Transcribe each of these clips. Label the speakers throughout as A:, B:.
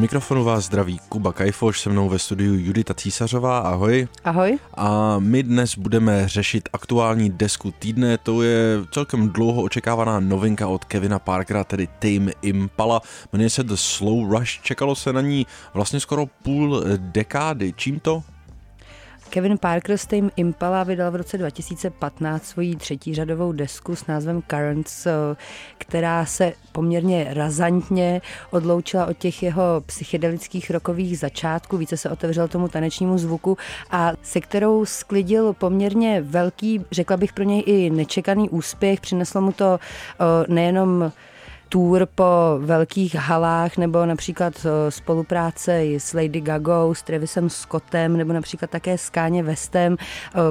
A: Mikrofonu vás zdraví Kuba Kajfoš, se mnou ve studiu Judita Císařová, ahoj.
B: Ahoj.
A: A my dnes budeme řešit aktuální desku týdne, to je celkem dlouho očekávaná novinka od Kevina Parkera, tedy Tame Impala. Jmenuje se The Slow Rush, čekalo se na ní vlastně skoro půl dekády. Čím to?
B: Kevin Parker s Tame Impala vydal v roce 2015 svoji třetí řadovou desku s názvem Currents, eh, která se poměrně razantně odloučila od těch jeho psychedelických rokových začátků, více se otevřel tomu tanečnímu zvuku a se kterou sklidil poměrně velký, řekla bych pro něj i nečekaný úspěch. Přineslo mu to eh, nejenom tour po velkých halách nebo například eh, spolupráce s Lady Gagou, s Travisem Scottem nebo například také s Káně Westem.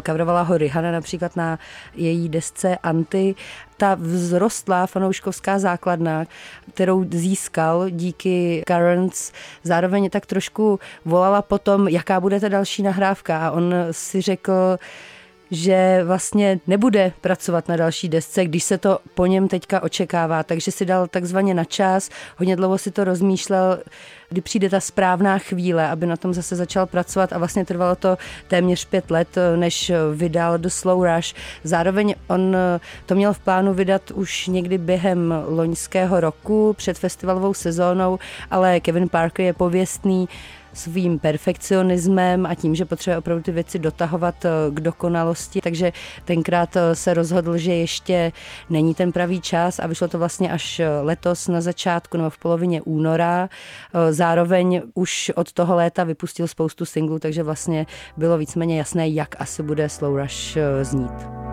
B: Kavrovala ho Rihanna například na její desce Anty ta vzrostlá fanouškovská základna, kterou získal díky Currents, zároveň tak trošku volala potom, jaká bude ta další nahrávka a on si řekl, že vlastně nebude pracovat na další desce, když se to po něm teďka očekává, takže si dal takzvaně na čas, hodně dlouho si to rozmýšlel, kdy přijde ta správná chvíle, aby na tom zase začal pracovat. A vlastně trvalo to téměř pět let, než vydal The Slow Rush. Zároveň on to měl v plánu vydat už někdy během loňského roku před festivalovou sezónou, ale Kevin Parker je pověstný svým perfekcionismem a tím, že potřebuje opravdu ty věci dotahovat eh, k dokonalosti. Takže tenkrát eh, se rozhodl, že ještě není ten pravý čas a vyšlo to vlastně až eh, letos na začátku nebo v polovině února. Zároveň už od toho léta vypustil spoustu singlů, takže vlastně bylo víceméně jasné, jak asi bude Slow Rush znít.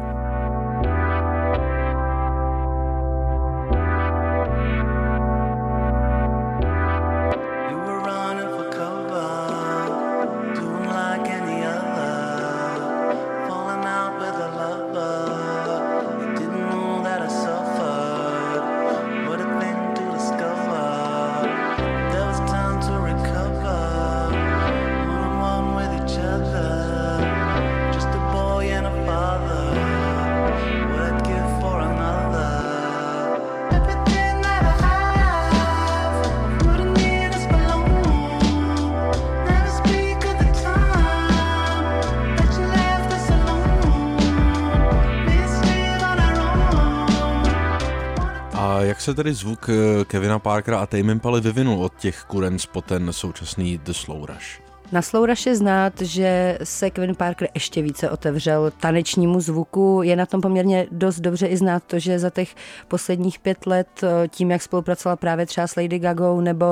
A: Jak se tedy zvuk eh, Kevina Parkera a Tame Impala vyvinul od těch Currents po ten současný The Slow Rush?
B: Na Slouraš je znát, že se Kevin Parker ještě více otevřel tanečnímu zvuku. Je na tom poměrně dost dobře i znát to, že za těch posledních pět let eh, tím, jak spolupracoval právě třeba s Lady Gagou nebo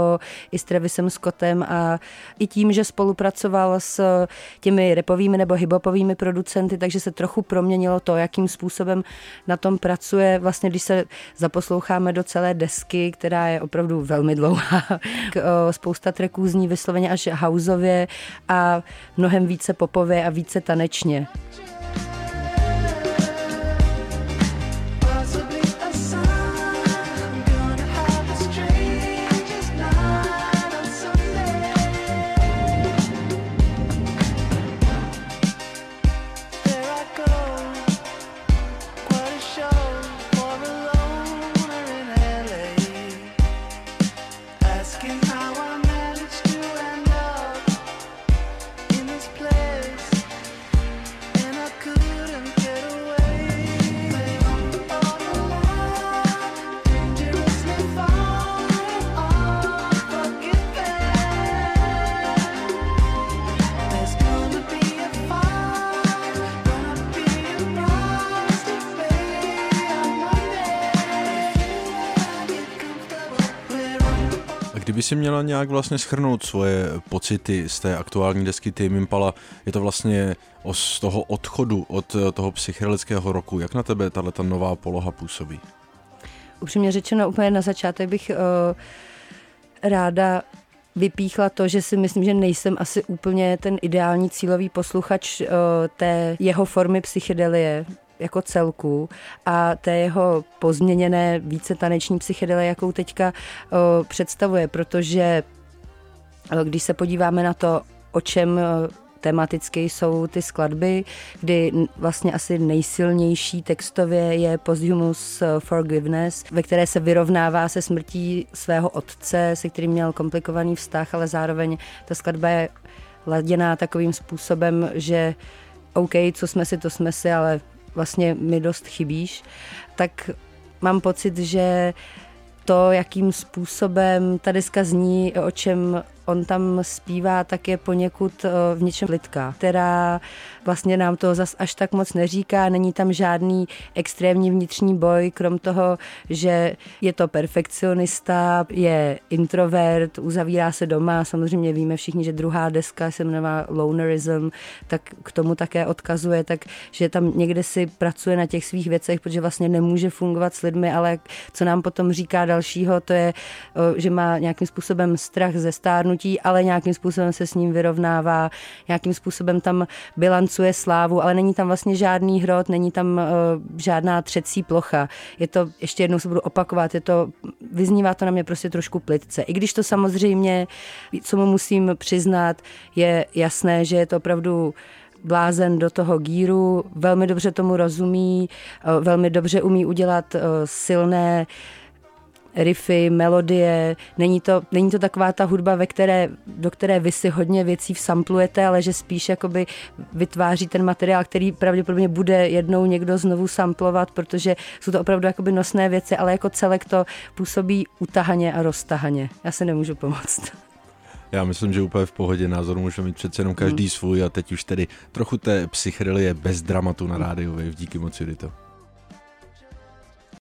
B: i s Travisem Scottem a i tím, že spolupracoval s těmi repovými nebo hiphopovými producenty, takže se trochu proměnilo to, jakým způsobem na tom pracuje. Vlastně, když se zaposloucháme do celé desky, která je opravdu velmi dlouhá, eh, spousta tracků zní vysloveně až houseově, a mnohem více popově a více tanečně.
A: Kdyby si měla nějak vlastně schrnout svoje pocity z té aktuální desky Tame Impala, je to vlastně z toho odchodu od toho psychedelického roku. Jak na tebe tato nová poloha působí?
B: Upřímně řečeno, úplně na začátek bych uh, ráda vypíchla to, že si myslím, že nejsem asi úplně ten ideální cílový posluchač uh, té jeho formy psychedelie jako celku a té jeho pozměněné více taneční psychedelie, jakou teďka o, představuje, protože o, když se podíváme na to, o čem tematicky jsou ty skladby, kdy vlastně asi nejsilnější textově je Posthumous Forgiveness, ve které se vyrovnává se smrtí svého otce, se kterým měl komplikovaný vztah, ale zároveň ta skladba je laděná takovým způsobem, že OK, co jsme si, to jsme si, ale vlastně mi dost chybíš, tak mám pocit, že to, jakým způsobem ta deska zní, o čem on tam zpívá, tak je poněkud eh, v něčem lidka, která vlastně nám to zas až tak moc neříká, není tam žádný extrémní vnitřní boj, krom toho, že je to perfekcionista, je introvert, uzavírá se doma, samozřejmě víme všichni, že druhá deska se jmenuje Lonerism, tak k tomu také odkazuje, tak že tam někde si pracuje na těch svých věcech, protože vlastně nemůže fungovat s lidmi, ale co nám potom říká dalšího, to je, eh, že má nějakým způsobem strach ze stárnutí, ale nějakým způsobem se s ním vyrovnává, nějakým způsobem tam bilancuje slávu, ale není tam vlastně žádný hrot, není tam uh, žádná třecí plocha. Je to, ještě jednou se budu opakovat, je to, vyznívá to na mě prostě trošku plitce. I když to samozřejmě, co mu musím přiznat, je jasné, že je to opravdu blázen do toho gíru, velmi dobře tomu rozumí, uh, velmi dobře umí udělat uh, silné riffy, melodie, není to, není to taková ta hudba, ve které, do které vy si hodně věcí vsamplujete, ale že spíš jakoby vytváří ten materiál, který pravděpodobně bude jednou někdo znovu samplovat, protože jsou to opravdu jakoby nosné věci, ale jako celek to působí utahaně a roztahaně. Já se nemůžu pomoct.
A: Já myslím, že úplně v pohodě názor může mít přece jenom každý hmm. svůj a teď už tedy trochu té psychedelie bez dramatu na rádiu. Díky moc, Judito.